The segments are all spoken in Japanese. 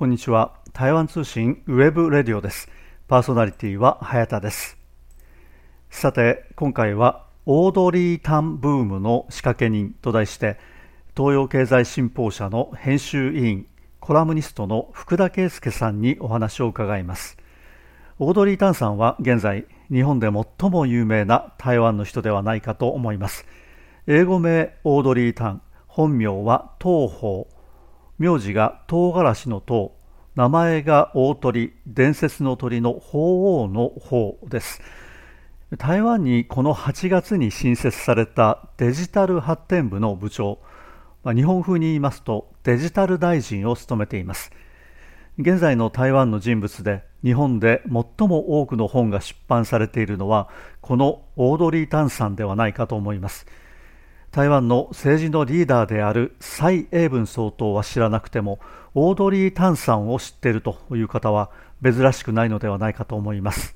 こんにちは。台湾通信 web radio です。パーソナリティは早田です。さて今回はオードリー・タンブームの仕掛け人と題して東洋経済新報社の編集委員コラムニストの福田恵介さんにお話を伺います。オードリー・タンさんは現在日本で最も有名な台湾の人ではないかと思います。英語名オードリー・タン。本名は唐鳳。名字が唐辛子の唐名前が大鳥伝説の鳥の鳳凰の鳳です。台湾にこの8月に新設されたデジタル発展部の部長日本風に言いますとデジタル大臣を務めています。現在の台湾の人物で日本で最も多くの本が出版されているのはこのオードリー・タンさんではないかと思います。台湾の政治のリーダーである蔡英文総統は知らなくてもオードリー・タンさんを知っているという方は珍しくないのではないかと思います。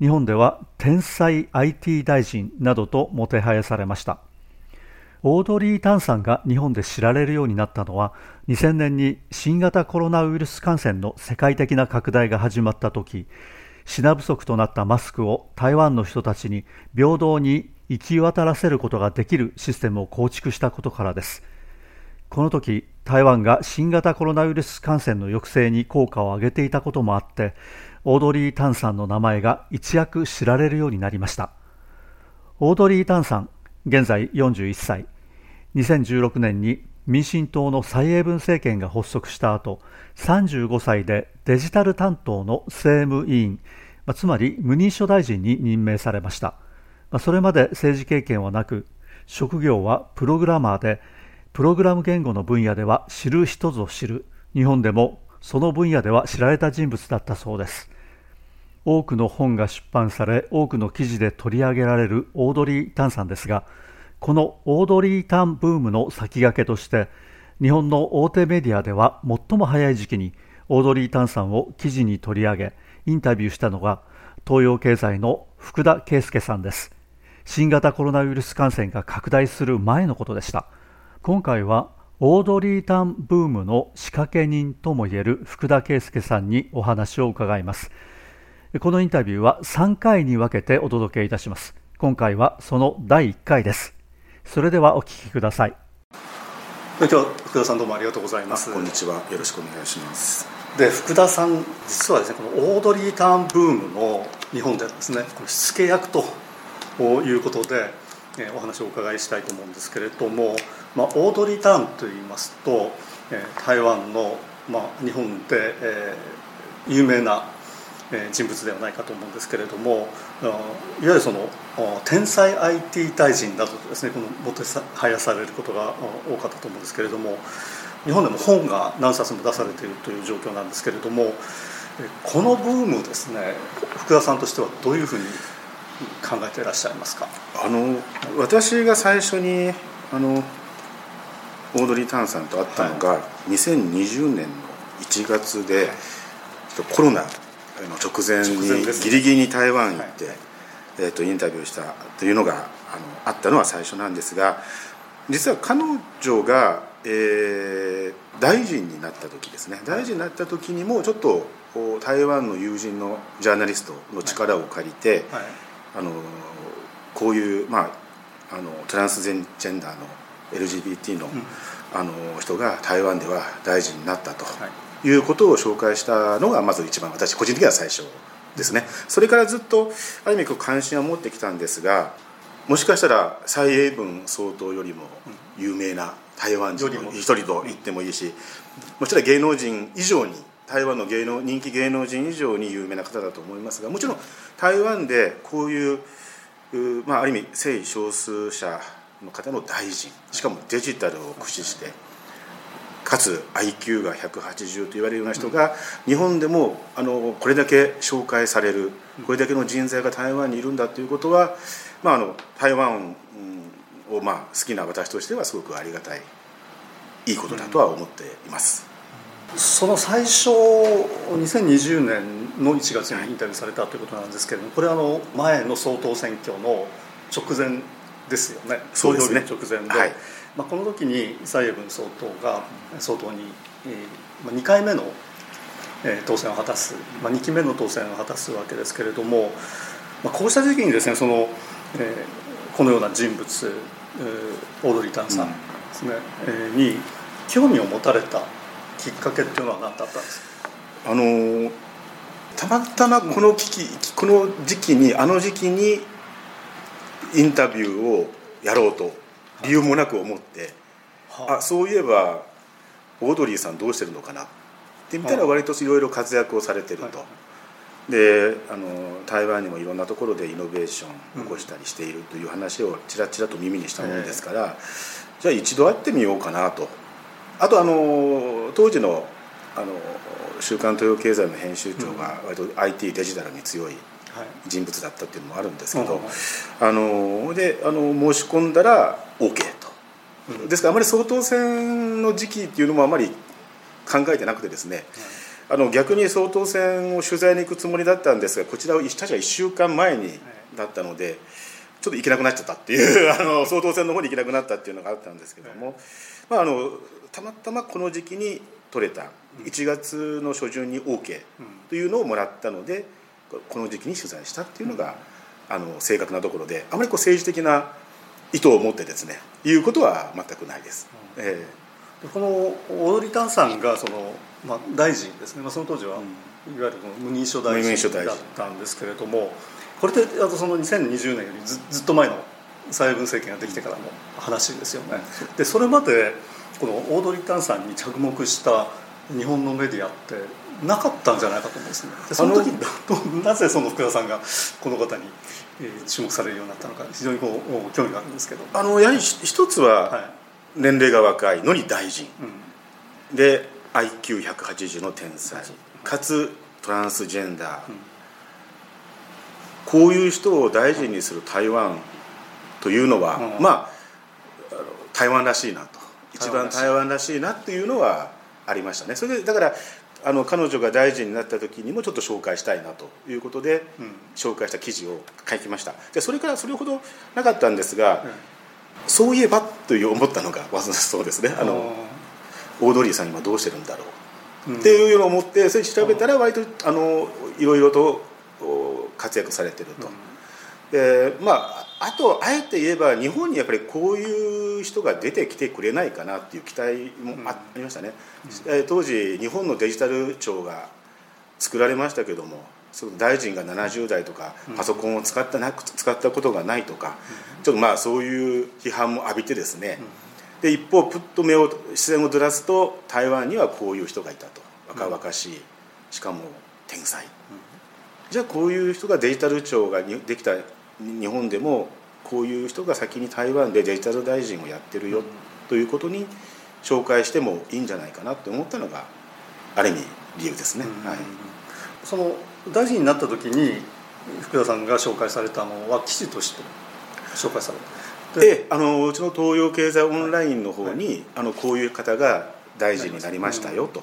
日本では天才 IT 大臣などともてはやされました。オードリー・タンさんが日本で知られるようになったのは2000年に新型コロナウイルス感染の世界的な拡大が始まった時品不足となったマスクを台湾の人たちに平等に行き渡らせることができるシステムを構築したことからです。この時台湾が新型コロナウイルス感染の抑制に効果を上げていたこともあってオードリー・タンさんの名前が一躍知られるようになりました。オードリー・タンさん現在41歳。2016年に民進党の蔡英文政権が発足した後35歳でデジタル担当の政務委員つまり無認証大臣に任命されました。それまで政治経験はなく職業はプログラマーでプログラム言語の分野では知る人ぞ知る。日本でもその分野では知られた人物だったそうです。多くの本が出版され多くの記事で取り上げられるオードリー・タンさんですがこのオードリー・タンブームの先駆けとして日本の大手メディアでは最も早い時期にオードリー・タンさんを記事に取り上げインタビューしたのが東洋経済の福田圭介さんです。新型コロナウイルス感染が拡大する前のことでした。今回はオードリー・タンブームの仕掛け人ともいえる福田圭介さんにお話を伺います。このインタビューは3回に分けてお届けいたします。今回はその第1回です。それではお聞きください。今日は福田さんどうもありがとうございます。こんにちは。よろしくお願いします。で福田さん実はですねこのオードリー・ターンブームの日本ではですねこの火付け役ということで、えお話をお伺いしたいと思うんですけれども、まあ、オードリー・ターンといいますと、え台湾の、まあ、日本で、え有名な人物ではないかと思うんですけれどもいわゆるその天才 IT 大臣などとですねこのもてはやされることが多かったと思うんですけれども日本でも本が何冊も出されているという状況なんですけれどもこのブームですね福田さんとしてはどういうふうに考えていらっしゃいますか？あの私が最初にあのオードリー・タンさんと会ったのが、はい、2020年の1月でコロナの直前にギリギリに台湾行って、はい、えー、とインタビューしたというのがあのあったのは最初なんですが実は彼女が、えー、大臣になった時ですね。大臣になった時にもちょっと台湾の友人のジャーナリストの力を借りて、はい。はいあのこういう、まあ、あのトランスジェンダーの LGBT の,、あの人が台湾では大臣になったと。いいうことを紹介したのがまず一番私個人的には最初ですね。それからずっとある意味関心は持ってきたんですがもしかしたら蔡英文総統よりも有名な台湾人の一人と言ってもいいしもちろん芸能人以上に台湾の芸能人気芸能人以上に有名な方だと思いますがもちろん台湾でこういうまあ、ある意味性少数者の方の大臣しかもデジタルを駆使してかつ IQ が180と言われるような人が日本でもあのこれだけ紹介されるこれだけの人材が台湾にいるんだということは、まあ、あの台湾をまあ好きな私としてはすごくありがたいいいことだとは思っています。その最初2020年の1月にインタビューされたということなんですけれどもこれはあの前の総統選挙の直前ですよね。そうですね。直前で、はい、まあ、この時に蔡英文総統が総統に、えー、2回目のえー、当選を果たす、まあ、2期目の当選を果たすわけですけれども、まあ、こうした時期にですねその、えー、このような人物、えー、オードリー・タンさんですね、うん、えー、に興味を持たれたきっかけっていうのは何だったんですか？あのー、たまたまこの危機、うん、この時期にあの時期にインタビューをやろうと理由もなく思って、はい、あそういえばオードリーさんどうしてるのかなって見たら割といろいろ活躍をされてると。であの台湾にもいろんなところでイノベーションを起こしたりしているという話をちらちらと耳にしたものですから、じゃあ一度会ってみようかなと。あとあの当時のあの「週刊東洋経済」の編集長が割と IT デジタルに強い人物だったっていうのもあるんですけど、あのであの申し込んだら OK と、ですからあまり総統選の時期っていうのもあまり考えてなくてですね、あの逆に総統選を取材に行くつもりだったんですがこちらを確か1週間前にだったのでちょっと行けなくなっちゃったっていう あの総統選の方に行けなくなったっていうのがあったんですけども、まあ、あのたまたまこの時期に取れた1月の初旬に OK というのをもらったので。この時期に取材したっていうのが、あの正確なところであまりこう政治的な意図を持ってですねいうことは全くないです。うん、えー、このオーリタンさんがその、まあ、大臣ですね、まあ、その当時は、うん、いわゆる無認証大臣だったんですけれどもこれってあとその2020年よりずずっと前の蔡英文政権ができてからの話ですよね。でそれまでこのオードリー・タンさんに着目した日本のメディアってなかったんじゃないかと思うんですね。でその時なぜその福田さんがこの方に、えー、注目されるようになったのか非常にこう興味があるんですけど。あのやはり一つは年齢が若いのに大臣、うん、で IQ180 の天才、かつトランスジェンダー、うん、こういう人を大臣にする台湾というのは、うん、まあ台湾らしいなと。一番台湾らしいなっていうのはありましたね。それでだからあの彼女が大臣になった時にもちょっと紹介したいなということで、うん、紹介した記事を書きました。でそれからそれほどなかったんですが、うん、そういえばという思ったのがそうですね。あのオードリーさん今どうしてるんだろう、うん、っていうのを思ってそれ調べたら割とあのいろいろと活躍されてると。でまああとあえて言えば日本にやっぱりこういう人が出てきてくれないかなっていう期待もありましたね、うん、当時日本のデジタル庁が作られましたけども大臣が70代とかパソコンを使ったなく使ったことがないとか、ちょっとまあそういう批判も浴びてですね、で一方プッと目を視線をずらすと台湾にはこういう人がいたと。若々しいしかも天才、じゃあこういう人がデジタル庁ができた日本でもこういう人が先に台湾でデジタル大臣をやってるよということに紹介してもいいんじゃないかなって思ったのがある意味理由ですね。はい、その大臣になった時に福田さんが紹介されたのは記事として紹介された。であのうちの東洋経済オンラインの方に、はい、あのこういう方が大臣になりましたよと、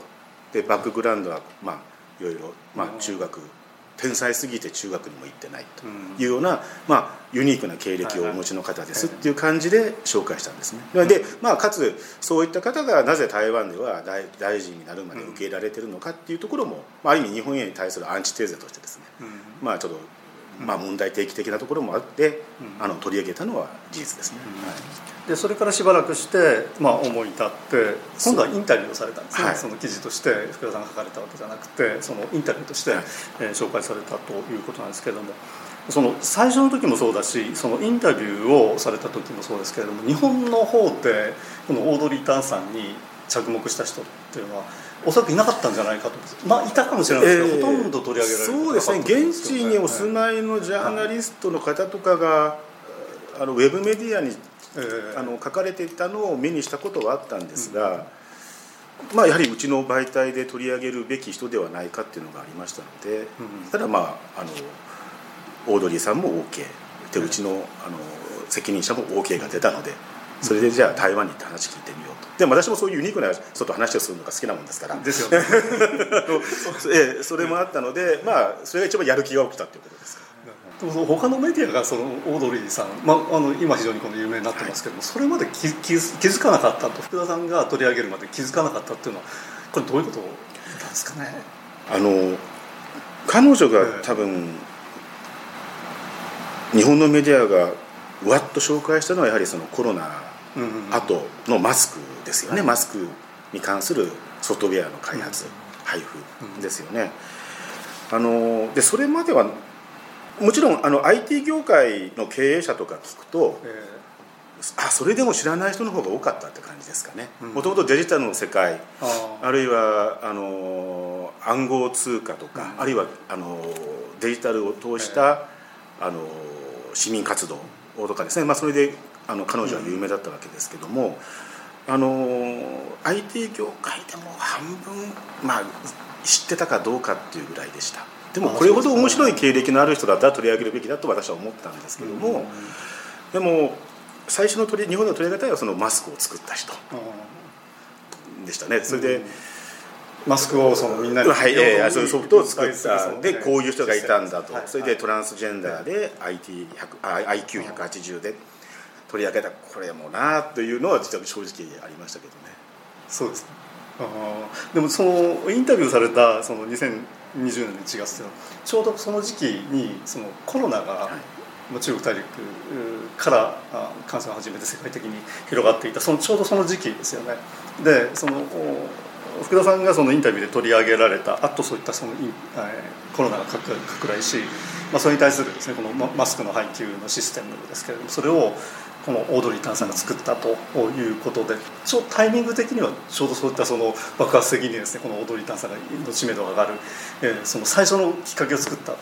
でバックグラウンドはまあいろいろ、まあ、中学天才すぎて中学にも行ってないというような、まあ、ユニークな経歴をお持ちの方ですっていう感じで紹介したんですね。で、まあ、かつそういった方がなぜ台湾では大大臣になるまで受け入れられてるのかっていうところも、まあ、ある意味日本へに対するアンチテーゼとしてですね、まあ、ちょっとまあ、問題提起的なところもあって、あの取り上げたのは事実ですね。はいでそれからしばらくして、まあ、思い立って今度はインタビューをされたんですね、はい、その記事として福田さんが書かれたわけじゃなくてそのインタビューとして、はい、えー、紹介されたということなんですけれどもその最初の時もそうだしそのインタビューをされた時もそうですけれども日本の方でこのオードリー・タンさんに着目した人っていうのはおそらくいなかったんじゃないかと。まあいたかもしれないですけど、えー、ほとんど取り上げられるそうですね。現地にお住まいのジャーナリストの方とかが、あのウェブメディアにあの書かれていたのを目にしたことはあったんですが、まあ、やはりうちの媒体で取り上げるべき人ではないかっていうのがありましたので、ただまああのオードリーさんも OK でうちのあの責任者も OK が出たのでそれでじゃあ台湾に行って話聞いてみようと。でも私もそういうユニークな人と話をするのが好きなもんですから。ですよね。えそれもあったのでまあそれが一番やる気が起きたっていうことです他のメディアがそのオードリーさん、まあ、あの今非常にこの有名になってますけども、はい、それまで気気気づかなかったと。福田さんが取り上げるまで気づかなかったっていうのはこれどういうことなんですかね？あの彼女が多分、日本のメディアがわっと紹介したのはやはりそのコロナ後のマスクですよね、マスクに関するソフトウェアの開発、配布ですよね。あのでそれまではもちろんあの IT 業界の経営者とか聞くと、えー、あそれでも知らない人の方が多かったって感じですかね。もともとデジタルの世界あるいはあの暗号通貨とか、うん、あるいはあのデジタルを通した、えー、あの市民活動とかですね、まあ、それであの彼女は有名だったわけですけども、うん、あの IT 業界でも半分、まあ、知ってたかどうかっていうぐらいでした。でもこれほど面白い経歴のある人だったら取り上げるべきだと私は思ったんですけども、でも最初の取り日本の取り上げたいはそのマスクを作った人でしたね。それで、マスクをそのみんなにはい、えー、そういうソフトを作ったでこういう人がいたんだと、それでトランスジェンダーで IQ180 で取り上げた。これもなというのは実は正直ありましたけどね。そうです。あでもそのインタビューされたその2020年の1月というのはちょうどその時期にそのコロナが、はい、中国大陸から感染を始めて世界的に広がっていたそのちょうどその時期ですよね。でその福田さんがそのインタビューで取り上げられたあとそういったそのコロナが拡大し、まあ、それに対するですねこのマスクの配給のシステムですけれどもそれをこのオードリー・タンさんが作ったということでちょタイミング的にはちょうどそういったその爆発的にですねこのオードリー・タンさんの知名度が上がる、えー、その最初のきっかけを作った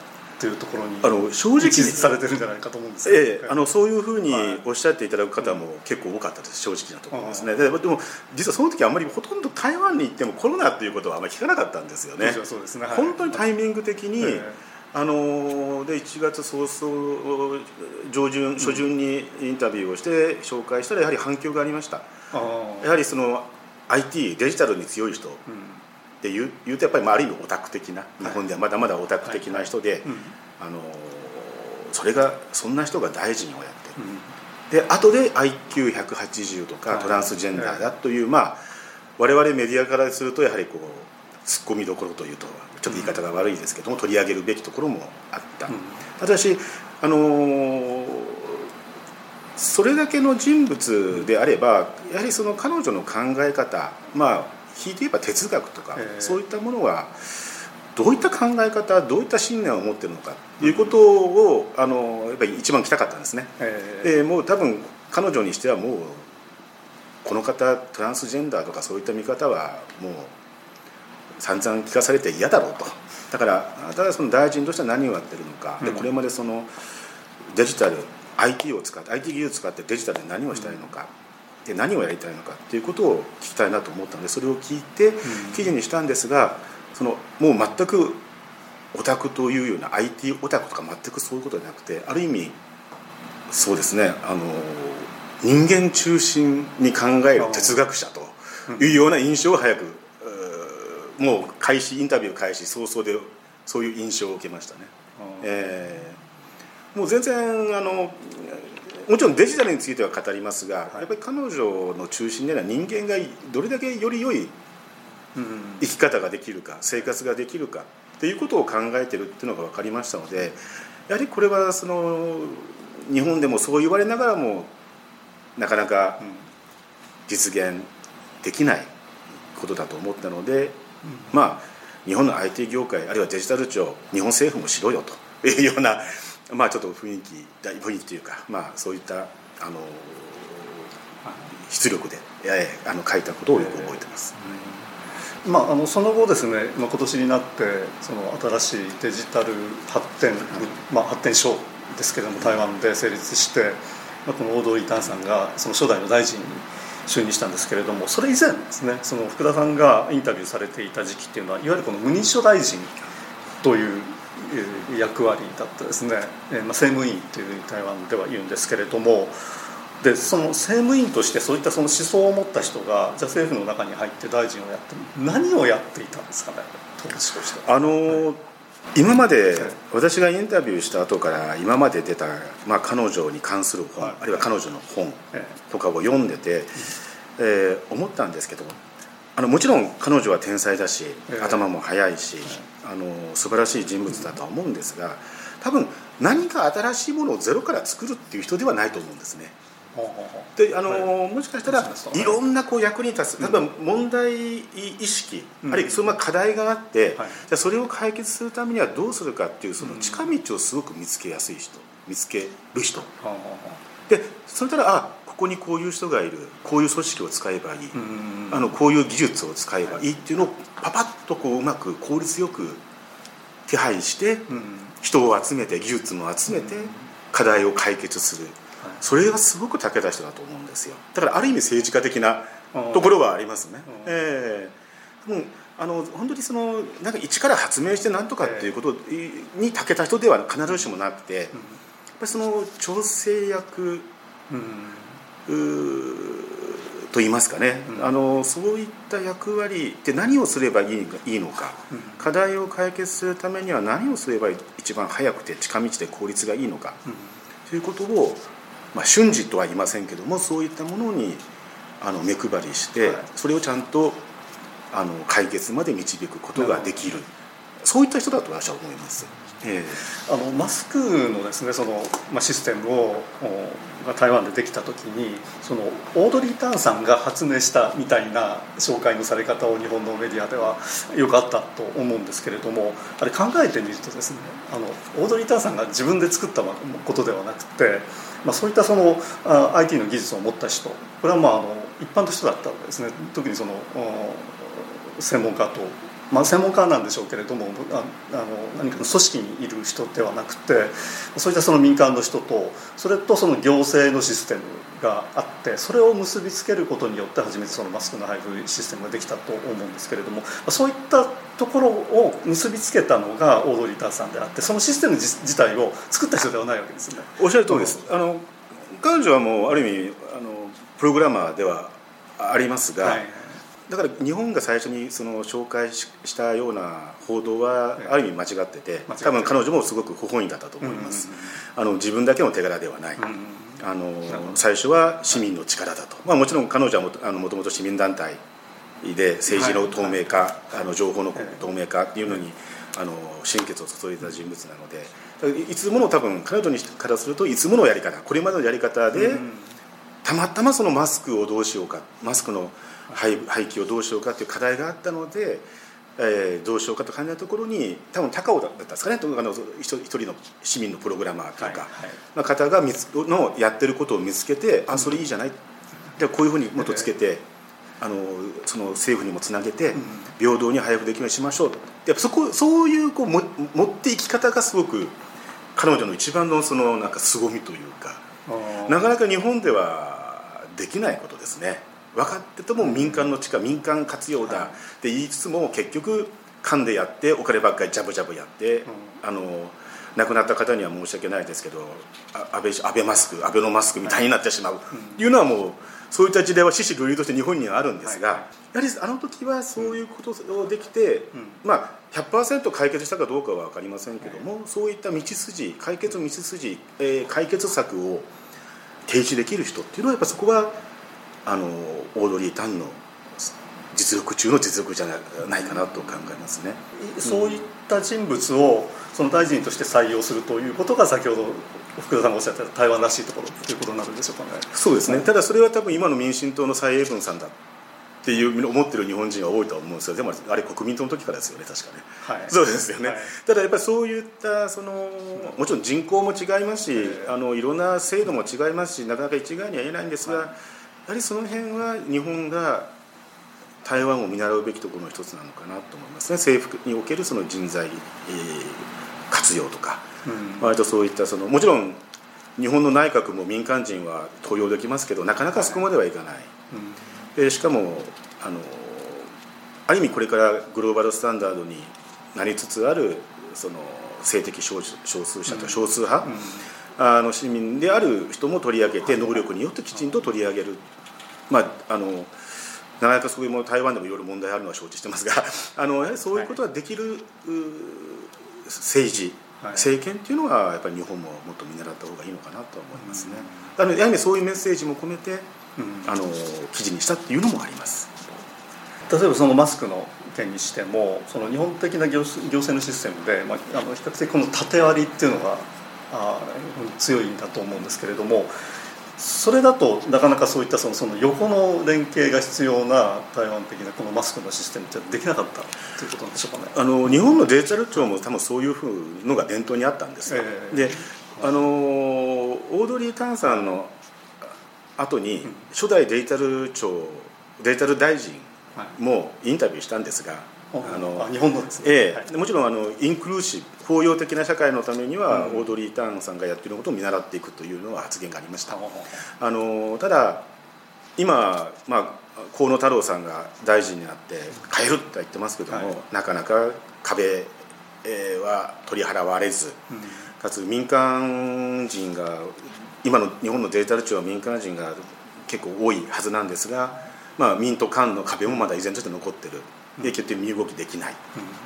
というところにあの正直されてるんじゃないかと思うんですけど、ええ、あのそういうふうにおっしゃっていただく方も結構多かったです正直なところですね。ででも実はその時あんまりほとんど台湾に行ってもコロナということはあんまり聞かなかったんですよね。そうですね、はい、本当にタイミング的に、えあので1月早々上旬初旬にインタビューをして紹介したらやはり反響がありました。やはりその IT デジタルに強い人っていう,、言うとやっぱりある意味オタク的な日本ではまだまだオタク的な人で、あのそれがそんな人が大臣をやってる、で後で IQ180 とかトランスジェンダーだという、まあ我々メディアからするとやはりこうツッコミどころというとちょっと言い方が悪いですけども取り上げるべきところもあった、うん、私あのそれだけの人物であればやはりその彼女の考え方まあ引いて言えば哲学とか、そういったものはどういった考え方どういった信念を持ってるのかということを、あのやっぱり一番聞きたかったんですね。でもう多分彼女にしてはもうこの方トランスジェンダーとかそういった見方はもう散々聞かされて嫌だろうと。だからただその大臣としては何をやってるのか、でこれまでそのデジタル IT を使って IT 技術を使ってデジタルで何をしたいのか、で何をやりたいのかっていうことを聞きたいなと思ったのでそれを聞いて記事にしたんですがそのもう全くオタクというような IT オタクとか全くそういうことじゃなくてある意味そうですねあの人間中心に考える哲学者というような印象を早くもう開始インタビュー開始早々でそういう印象を受けましたね、えー、もう全然あのもちろんデジタルについては語りますが、やっぱり彼女の中心には人間がどれだけより良い生き方ができるか生活ができるかっていうことを考えてるっていうのが分かりましたのでやはりこれはその日本でもそう言われながらもなかなか実現できないことだと思ったのでまあ日本の IT 業界あるいはデジタル庁日本政府もしろよというような、まあ、ちょっと雰囲気雰囲気というか、まあ、そういったあの出力で、えー、あの書いたことをよく覚えてます。まあ、あのその後ですね、まあ、今年になってその新しいデジタル発展、まあ、発展省ですけれども台湾で成立して、まあ、この大通リー・タンさんがその初代の大臣に就任したんですけれどもそれ以前ですねその福田さんがインタビューされていた時期っていうのはいわゆるこの無認証大臣という役割だったですね、まあ、政務委員というふうに台湾では言うんですけれどもでその政務委員としてそういったその思想を持った人がじゃあ政府の中に入って大臣をやって何をやっていたんですかね当時としてあのーはい。今まで私がインタビューした後から今まで出た、まあ、彼女に関する本、あるいは彼女の本とかを読んでて、えー、思ったんですけどああのもちろん彼女は天才だし、ええ。頭も速いし、あの素晴らしい人物だとは思うんですが多分何か新しいものをゼロから作るっていう人ではないと思うんですね。であの、はもしかしたらいろんなこう役に立つ例えば問題意識、うん。あるいはその課題があって、はい。じゃあそれを解決するためにはどうするかっていうその近道をすごく見つけやすい人見つける人。でそれたらあここにこういう人がいる。こういう組織を使えばいい、あのこういう技術を使えばいいっていうのをパパッとこううまく効率よく手配してうん人を集めて技術も集めてうん課題を解決する。それがすごく長けた人だと思うんですよ。だからある意味政治家的なところはありますね。うん。ええ。もうあの本当にそのなんか一から発明してなんとかっていうことに長けた人では必ずしもなくてやっぱりその調整役と言いますかね、うん。あのそういった役割って何をすればいいいいのか、うん。課題を解決するためには何をすれば一番早くて近道で効率がいいのかうんということを、まあ、瞬時とは言いませんけどもそういったものにあの目配りして、はいそれをちゃんとあの解決まで導くことができるそういった人だと私は思います。えあのマスクのですねその、まあ、システムをが台湾でできた時にそのオードリー・タンさんが発明したみたいな紹介のされ方を日本のメディアではよくあったと思うんですけれどもあれ考えてみるとですねあのオードリー・タンさんが自分で作ったことではなくて、まあ、そういったそのあ IT の技術を持った人これはまああの一般の人だったわけですね。特にその専門家とまあ、専門家なんでしょうけれどもああの何かの組織にいる人ではなくてそういったその民間の人とそれとその行政のシステムがあってそれを結びつけることによって初めてそのマスクの配布システムができたと思うんですけれどもそういったところを結びつけたのがオードリー・ターさんであってそのシステム自自体を作った人ではないわけですね。えおっしゃる通りです。あの彼女はもうある意味あのプログラマーではありますが、はいだから日本が最初にその紹介ししたような報道はええ。ある意味間違ってて多分彼女もすごく不本意だったと思います、あの自分だけの手柄ではない、あの最初は市民の力だと、まあ、もちろん彼女はもとあのもともと市民団体で政治の透明化、あの情報のええ。透明化っていうのにあの心血を注いだ人物なのでいつもの多分彼女にからするといつものやり方これまでのやり方で、うんたまたまそのマスクをどうしようかマスクの廃廃棄をどうしようかっていう課題があったので、えーどうしようかと考えたところに多分高尾だったんですかねとあの一人の市民のプログラマーというか、はい方が見つのやってることを見つけてあそれいいじゃないでこういうふうにもっとつけて、あのその政府にもつなげて平等に配布できるようにしましょうやっぱそこそういうこうも持っていき方がすごく彼女の一番のそのなんか凄みというか。なかなか日本ではできないことですね。分かってても民間の力民間活用だはい。って言いつつも結局勘でやってお金ばっかりジャブジャブやって、ん。あの亡くなった方には申し訳ないですけどあ安倍安倍マスク安倍のマスクみたいになってしまう。というのはもうそういった時代は死死類々として日本にはあるんですが、やはりあの時はそういうことをできて、うん。まあ100%解決したかどうかは分かりませんけども、そういった道筋解決道筋、えー解決策を提示できる人っていうのはやっぱそこはあのオードリー・タンの実力中の実力じゃないかなと考えますね。そういった人物をその大臣として採用するということが先ほど福田さんがおっしゃった台湾らしいところということになるんでしょうかね。そうですね、ただそれは多分今の民進党の蔡英文さんだっていう思ってる日本人は多いとは思うんですよでもあれ国民党の時からですよね確かね。はい、そうですよね、はい。ただやっぱりそういったそのもちろん人口も違いますし、ええあのいろんな制度も違いますしなかなか一概には言えないんですが、はい。やはりその辺は日本が台湾を見習うべきところの一つなのかなと思いますね。政府におけるその人材、えー活用とかうん。割とそういったそのもちろん日本の内閣も民間人は登用できますけどなかなかそこまではいかない。うんでしかもあのある意味これからグローバルスタンダードになりつつあるその性的少数少数者と少数派、うん。あの市民である人も取り上げて能力によってきちんと取り上げる、まあ、あのなかなかそういうもの台湾でもいろいろ問題あるのは承知してますが あのやはりそういうことができる、う政治、はい。政権っていうのはやっぱり日本ももっと見習った方がいいのかなとは思いますね。あのやはりそういうメッセージも込めてうんあの記事にしたっていうのもあります。例えばそのマスクの件にしてもその日本的な行政のシステムで、まあ、あの比較的この縦割りっていうのがあ強いんだと思うんですけれどもそれだとなかなかそういったそのその横の連携が必要な台湾的なこのマスクのシステムってできなかったということなんでしょうかね。あの日本のデジタル庁も多分そういうふうのが伝統にあったんです。よ、え。ー、であのオードリー・タンさんの後に初代デジタル庁デジタル大臣もインタビューしたんですが、あの日本のですね、ええ、はい、もちろんあのインクルーシブ包容的な社会のためには、うん、オードリー・ターンさんがやっていることを見習っていくというのは発言がありました、あのただ今、まあ、河野太郎さんが大臣になって変えるとは言ってますけども、はい、なかなか壁は取り払われず、うん、かつ民間人が今の日本のデジタル庁は民間人が結構多いはずなんですが、まあ、民と官の壁もまだ依然として残ってる。で決定身動きできない。っ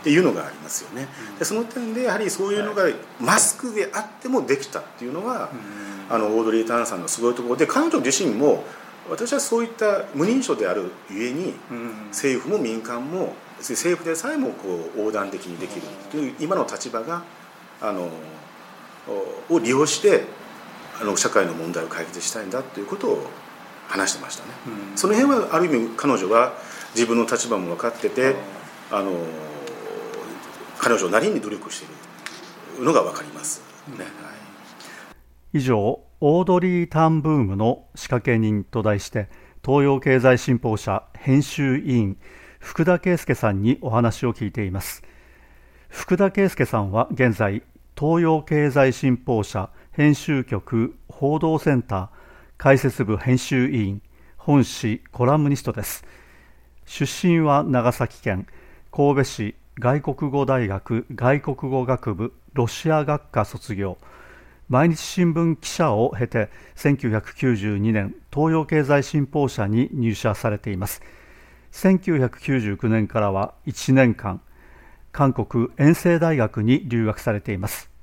ていうのがありますよね。でその点でやはりそういうのがマスクであってもできたっていうのは、あのオードリー・ターンさんのすごいところ。で彼女自身も私はそういった無認証であるゆえに、政府も民間も政府でさえもこう横断的にできるという今の立場があのを利用してあの社会の問題を解決したいんだということを話してましたね。その辺はある意味彼女は自分の立場も分かっててあの彼女なりに努力しているのが分かります。ね、はい、以上オードリー・タンブームの仕掛け人と題して東洋経済新報社編集委員福田圭介さんにお話を聞いています。福田圭介さんは現在東洋経済新報社編集局報道センター解説部編集委員本誌コラムニストです。出身は長崎県神戸市外国語大学外国語学部ロシア学科卒業。毎日新聞記者を経て1992年東洋経済新報社に入社されています。1999年からは1年間韓国遠征大学に留学されています。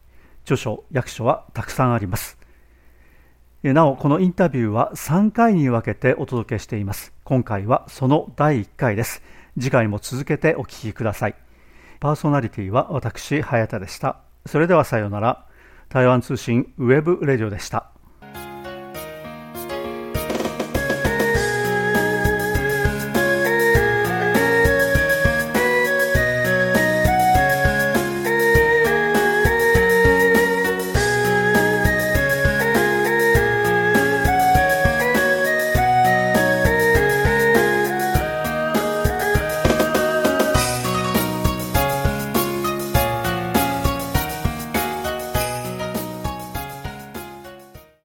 著書役所はたくさんあります。なおこのインタビューは3回に分けてお届けしています。今回はその第1回です。次回も続けてお聞きください。パーソナリティは私早田でした。それではさようなら。台湾通信 web radio でした。